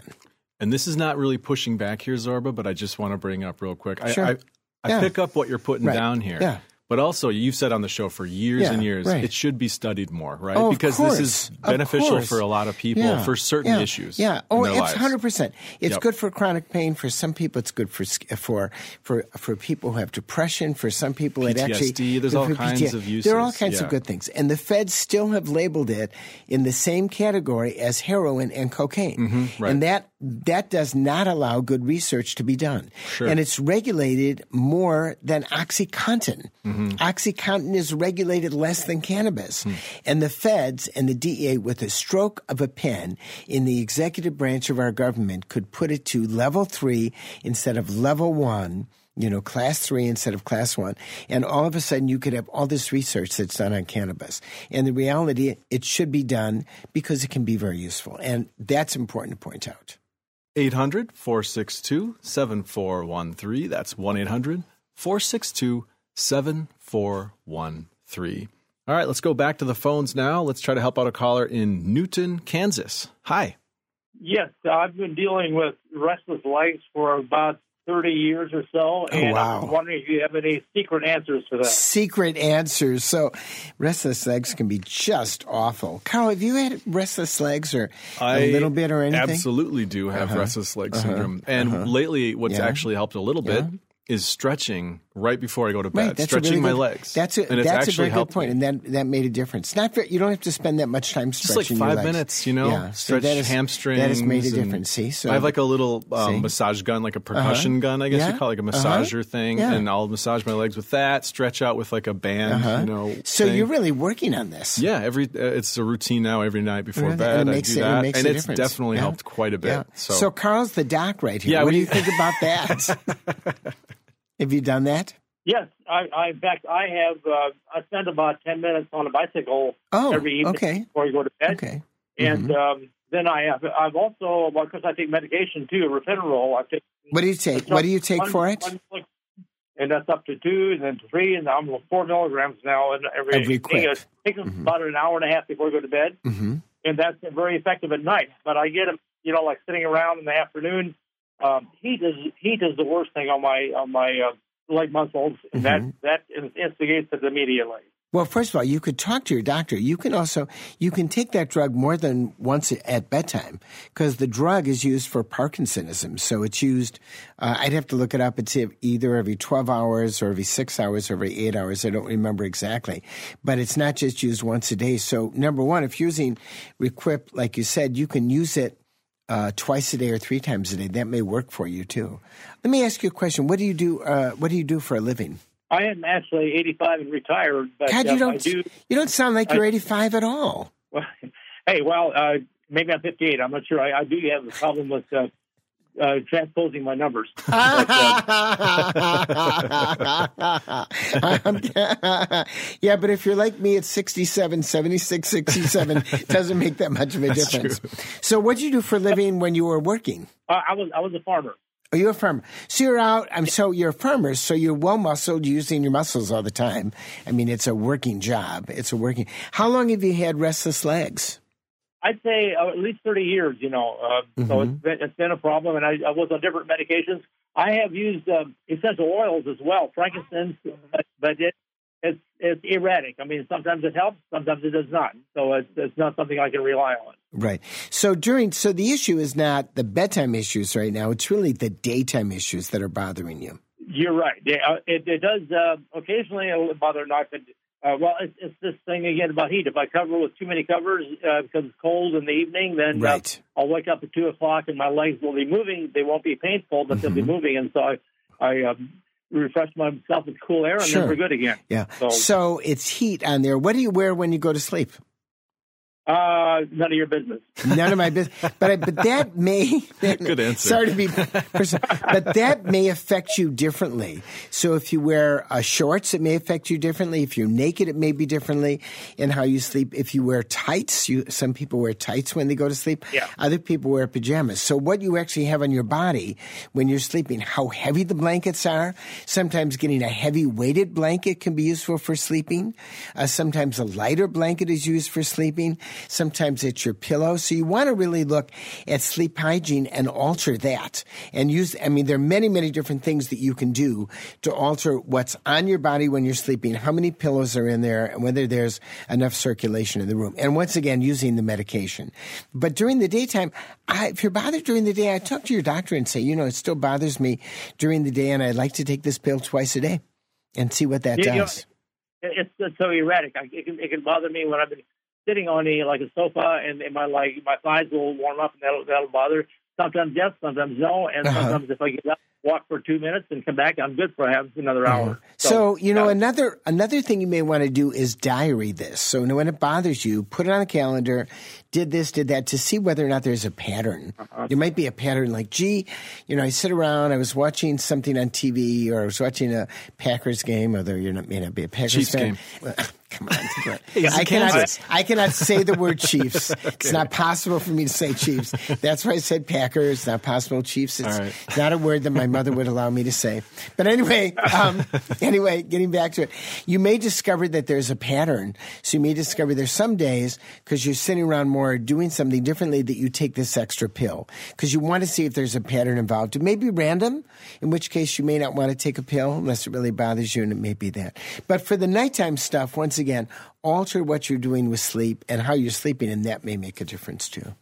And this is not really pushing back here, Zorba, but I just want to bring up real quick. I, Sure. I, I Yeah. pick up what you're putting Right. down here. Yeah. But also, you've said on the show for years Yeah, and years, right. it should be studied more, right? Oh, because course. this is beneficial for a lot of people Yeah. for certain Yeah. issues. Yeah. Oh, it's hundred percent. It's Yep. good for chronic pain. For some people, it's good for for for for people who have depression. For some people, it actually there's all kinds PTSD. of uses. There are all kinds of good things, and the feds still have labeled it in the same category as heroin and cocaine, Mm-hmm. right. and that that does not allow good research to be done. Sure. And it's regulated more than OxyContin. Mm-hmm. OxyContin is regulated less than cannabis. Hmm. And the feds and the DEA, with a stroke of a pen in the executive branch of our government, could put it to level three instead of level one. You know, class three instead of class one. And all of a sudden, you could have all this research that's done on cannabis. And the reality, it should be done because it can be very useful. And that's important to point out. 800 462 7413. That's 1 800 462 7413. All right, let's go back to the phones now. Let's try to help out a caller in Newton, Kansas. Hi. Yes, I've been dealing with restless legs for about 30 years or so, and Oh, wow. I'm wondering if you have any secret answers to that. secret answers. So, restless legs can be just awful. Karl, have you had restless legs or a little bit or anything? absolutely do have Uh-huh. restless leg Uh-huh. syndrome. And Uh-huh. lately, what's Yeah. actually helped a little bit Yeah. is stretching right before I go to bed, Right, that's stretching really my good- legs. That's a, and that's a very good point, and that that made a difference. Not very, you don't have to spend that much time stretching. Just like five minutes, you know, Yeah, so stretch that is- hamstrings. That has made a difference. See, so I have like a little um, massage gun, like a percussion gun, I guess Yeah. you call it, like a Uh-huh. massager thing, Yeah. and I'll massage my legs with that. Stretch out with like a band, Uh-huh. you know. So thing. you're really working on this. Yeah, every uh, it's a routine now. Every night before And bed, it I do it- it that, makes and it's difference. definitely helped quite a bit. So, So Karl's the doc right here. Yeah, what do you think about that? have you done that? Yes, I, I in fact I have. Uh, I spend about 10 minutes on a bicycle Oh, every evening okay. before you go to bed, Okay. and um, then I have. I've also well, because I take medication too, Retinol. I take. What do you take? What do you take one- for it? one and that's up to two, and then three, and I'm four milligrams now. And every, Requip. It takes about an hour and a half before I go to bed. Mm-hmm. and that's very effective at night. But I get them, you know, like sitting around in the afternoon. Um, heat is heat is the worst thing on my on my uh, leg muscles, and Mm-hmm. that that instigates it immediately. Well, first of all, you could talk to your doctor. You can also you can take that drug more than once at bedtime because the drug is used for Parkinsonism. So it's used. Uh, I'd have to look it up. It's either every twelve hours or every six hours or every eight hours. I don't remember exactly, but it's not just used once a day. So number one, if using Requip, like you said, you can use it. Uh, twice a day or three times a day. That may work for you too. Let me ask you a question. What do you do? Uh, what do you do for a living? I am actually 85 and retired, but God, uh, you I don't. do. You don't sound like I- you're 85 at all. Well, hey, well, uh, maybe I'm 58. I'm not sure. I, I do have a problem with uh, uh, transposing my numbers. But, uh, yeah, but if you're like me at 67, 76, 67, it doesn't make that much of a That's difference. true. So, what did you do for a living when you were working? I, I was I was a farmer. Are you a farmer? So you're out. I'm so you're a farmer. So you're well muscled, using your muscles all the time. I mean, it's a working job. It's a working. How long have you had restless legs? I'd say uh, at least 30 years, you know. Uh, So Mhm. it's been, it's been a problem, and I, I was on different medications. I have used um, essential oils as well, frankincense, but, but it, it's it's erratic. I mean, sometimes it helps, sometimes it does not. So it's it's not something I can rely on. Right. So during so the issue is not the bedtime issues right now. It's really the daytime issues that are bothering you. You're right. Yeah, uh, it, it does uh, occasionally it'll bother. Uh, well, it's, it's this thing again about heat. If I cover with too many covers uh, because it's cold in the evening, then Right. uh, I'll wake up at two o'clock and my legs will be moving. They won't be painful, but they'll be Mm-hmm. moving, and so I I um, refresh myself with cool air, and Sure. then we're good again. Yeah. So- So it's heat on there. What do you wear when you go to sleep? Uh, none of your business. None of my business. But I, but that may that, Good answer. Sorry to be, but that may affect you differently. So if you wear uh, shorts, it may affect you differently. If you're naked, it may be differently in how you sleep. If you wear tights, you some people wear tights when they go to sleep. Yeah. Other people wear pajamas. So what you actually have on your body when you're sleeping, how heavy the blankets are. Sometimes getting a heavy weighted blanket can be useful for sleeping. Uh, sometimes a lighter blanket is used for sleeping. Sometimes it's your pillow. So you want to really look at sleep hygiene and alter that and use, I mean, there are many, many different things that you can do to alter what's on your body when you're sleeping, how many pillows are in there, and whether there's enough circulation in the room. And once again, using the medication. But during the daytime, I, if you're bothered during the day, I talk to your doctor and say, you know, it still bothers me during the day, and I'd like to take this pill twice a day and see what that You know, does. it's, it's so erratic. I, it can it can bother me when I've been sitting on a like a sofa and, and my like my thighs will warm up and that'll that'll bother. Sometimes yes, sometimes no, and Uh-huh. sometimes if I get up, walk for two minutes and come back, I'm good for half another hour. So, you know, yeah. another another thing you may want to do is diary this. So when it bothers you, put it on a calendar. Did this, did that, to see whether or not there's a pattern. Uh-huh. There might be a pattern like, gee, you know, I sit around, I was watching something on TV, or I was watching a Packers game, although you're not may not be a Packers Chiefs fan. game. Come on, come on. It's I cannot. I cannot say the word Chiefs. It's not possible for me to say Chiefs. That's why I said Packers. Not possible Chiefs. It's All right. not a word that my mother would allow me to say. But anyway, um, anyway, getting back to it, you may discover that there's a pattern. So you may discover there's some days because you're sitting around more doing something differently that you take this extra pill because you want to see if there's a pattern involved. It may be random, in which case you may not want to take a pill unless it really bothers you, and it may be that. But for the nighttime stuff, once again, alter what you're doing with sleep and how you're sleeping, and that may make a difference too.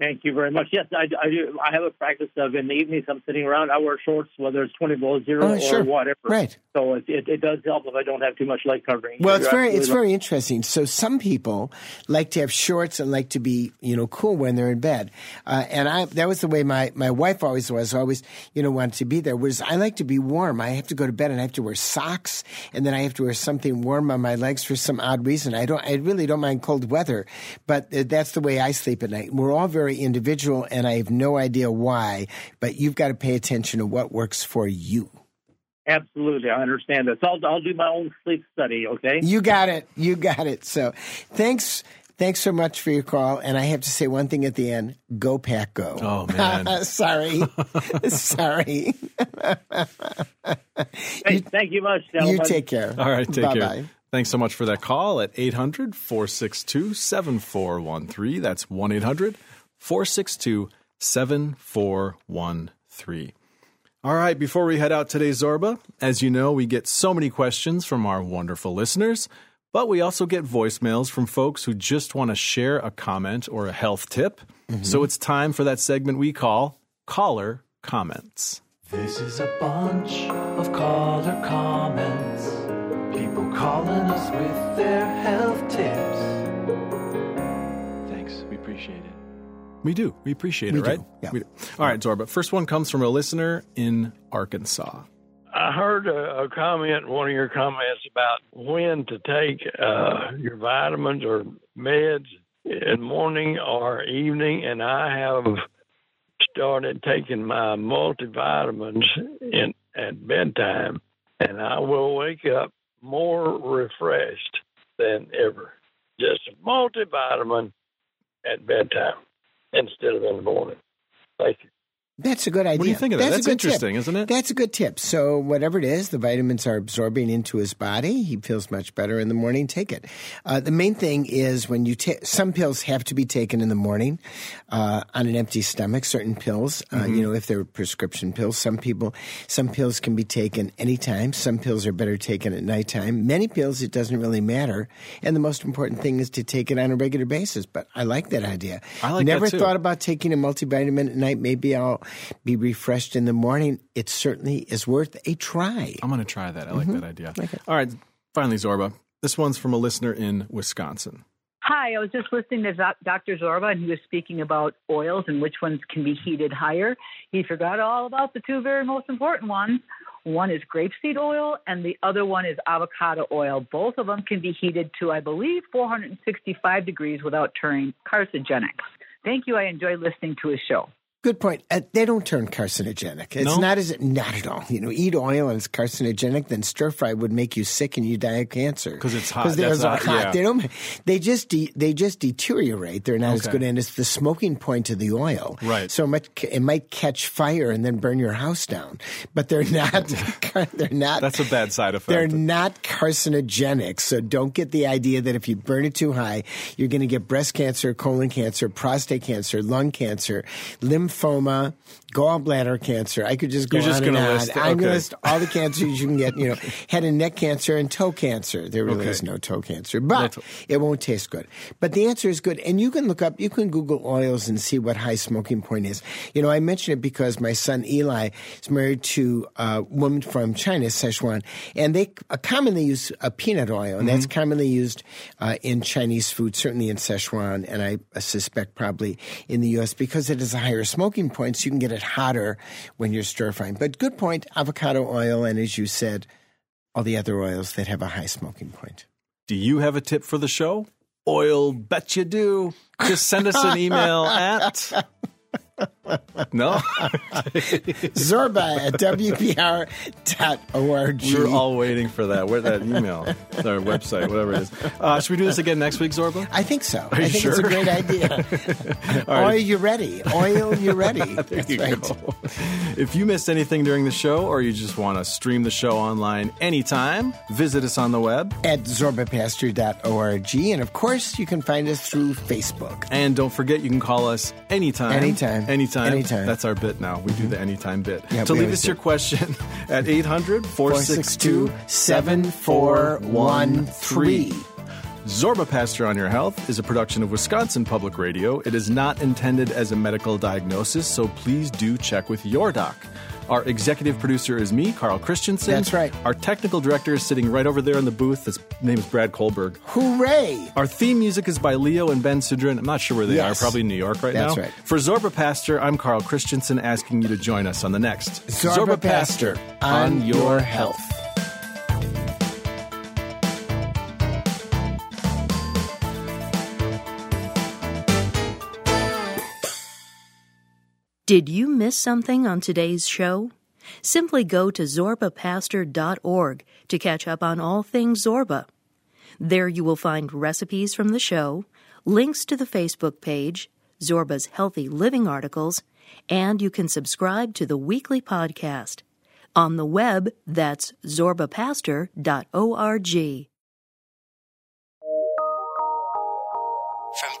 Thank you very much. Yes, I, I do. I have a practice of in the evenings I'm sitting around. I wear shorts, whether it's twenty below zero Oh, or sure. whatever. Right. So it, it it does help if I don't have too much light covering. Well, it's very it's very interesting. So some people like to have shorts and like to be you know cool when they're in bed, uh, and I that was the way my my wife always was. Always you know wanted to be there. Was I like to be warm. I have to go to bed and I have to wear socks, and then I have to wear something warm on my legs for some odd reason. I don't. I really don't mind cold weather, but uh, that's the way I sleep at night. We're all very individual, and I have no idea why. But you've got to pay attention to what works for you. Absolutely, I understand that. So I'll, I'll do my own sleep study. Okay. You got it. You got it. So thanks. Thanks so much for your call. And I have to say one thing at the end go, Pack, go. Oh, man. Sorry. Sorry. Hey, thank you much, gentlemen. You take care. All right, take Bye-bye. care. Thanks so much for that call at 800 462 7413. That's 1 800 462 7413. All right, before we head out today, Zorba, as you know, we get so many questions from our wonderful listeners, but we also get voicemails from folks who just want to share a comment or a health tip. Mm-hmm. So it's time for that segment we call Caller Comments. This is a bunch of caller comments. People calling us with their health tips. Thanks, we appreciate it. We do. We appreciate We it, do, right? yeah. We do. All right, Zorba. First one comes from a listener in Arkansas. I heard a, a comment, one of your comments about when to take uh, your vitamins or meds in morning or evening, and I have started taking my multivitamins in at bedtime, and I will wake up more refreshed than ever. Just a multivitamin at bedtime instead of in the morning. Thank you. That's a good idea. What do you think of that? That's, That's interesting, tip. isn't it? That's a good tip. So whatever it is, the vitamins are absorbing into his body. He feels much better in the morning. Take it. Uh, the main thing is when you take some pills have to be taken in the morning uh, on an empty stomach. Certain pills, uh, Mm-hmm. you know, if they're prescription pills, some people, some pills can be taken anytime. Some pills are better taken at nighttime. Many pills, it doesn't really matter. And the most important thing is to take it on a regular basis. But I like that idea. I like that Never thought about taking a multivitamin at night. Maybe I'll be refreshed in the morning. It certainly is worth a try. I'm going to try that. I like Mm-hmm. that idea. All right. Finally, Zorba. This one's from a listener in Wisconsin. Hi, I was just listening to Dr. Zorba, and he was speaking about oils and which ones can be heated higher. He forgot all about the two very most important ones. One is grapeseed oil, and the other one is avocado oil. Both of them can be heated to, I believe, 465 degrees without turning carcinogenic. Thank you. I enjoy listening to his show. Good point. Uh, they don't turn carcinogenic. It's No? not as not at all. You know, eat oil and it's carcinogenic. Then stir fry would make you sick and you die of cancer 'Cause it's hot. Because they're hot, hot. yeah. They don't. They just de, they just deteriorate. They're not as good. And it's the smoking point of the oil. Right. So it might it might catch fire and then burn your house down. But they're not. they're not. That's a bad side effect. They're not carcinogenic, so don't get the idea that if you burn it too high, you're going to get breast cancer, colon cancer, prostate cancer, lung cancer, lymphoma, gallbladder cancer. I could just go You're just on and on. list- I'm going to list all the cancers you can get. You know, head and neck cancer and toe cancer. There really Okay. is no toe cancer, but That's- it won't taste good. But the answer is good, and you can look up, you can Google oils and see what high smoking point is. You know, I mention it because my son Eli is married to a woman from China, Sichuan, and they uh, commonly use a peanut oil, and that's commonly used uh, in Chinese food, certainly in Sichuan, and I suspect probably in the U.S. because it has a higher smoking point, so you can get it hotter when you're stir frying. But good point, avocado oil, and as you said, all the other oils that have a high smoking point. Do you have a tip for the show? Oil, bet you do. Just send us an email at. No? Zorba at WPR.org. We were all waiting for that. Where that email, our website, whatever it is. Uh, should we do this again next week, Zorba? I think so. Are I think it's a great idea. right. Oil, you ready? Oil, you ready? There That's you right. go. If you missed anything during the show or you just want to stream the show online anytime, visit us on the web. At zorbapaster.org. And of course, you can find us through Facebook. And don't forget, you can call us anytime. Anytime. Anytime. Anytime. That's our bit now. We do the anytime bit. Yeah, so leave us your question at 800 462 7413. Zorba Paster on Your Health is a production of Wisconsin Public Radio. It is not intended as a medical diagnosis, so please do check with your doc. Our executive producer is me, Karl Christensen. That's right. Our technical director is sitting right over there in the booth. His name is Brad Kohlberg. Hooray! Our theme music is by Leo and Ben Sidran. I'm not sure where they Yes. are, probably in New York right That's now. right. For Zorba Paster, I'm Karl Christensen asking you to join us on the next Zorba Paster on your health. Did you miss something on today's show? Simply go to zorbapaster.org to catch up on all things Zorba. There you will find recipes from the show, links to the Facebook page, Zorba's Healthy Living articles, and you can subscribe to the weekly podcast. On the web, that's zorbapaster.org. From